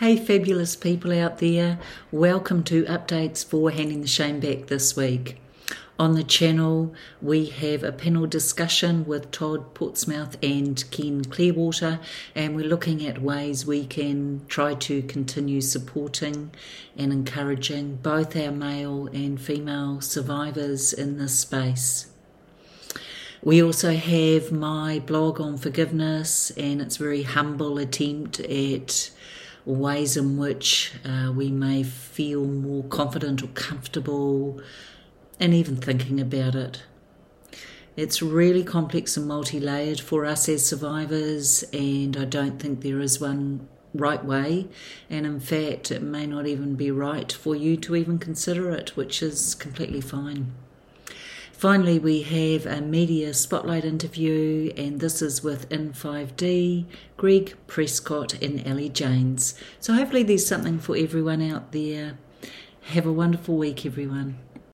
Hey, fabulous people out there. Welcome to updates for Handing the Shame Back this week. On the channel, we have a panel discussion with Todd Portsmouth and Ken Clearwater, and we're looking at ways we can try to continue supporting and encouraging both our male and female survivors in this space. We also have my blog on forgiveness, and it's a very humble attempt at ways in which uh, we may feel more confident or comfortable and even thinking about it. It's really complex and multi layered for us as survivors, and I don't think there is one right way. And in fact, it may not even be right for you to even consider it, which is completely fine. Finally, we have a media spotlight interview, and this is with In5D, Greg Prescott, and Ali Janes. So, hopefully, there's something for everyone out there. Have a wonderful week, everyone.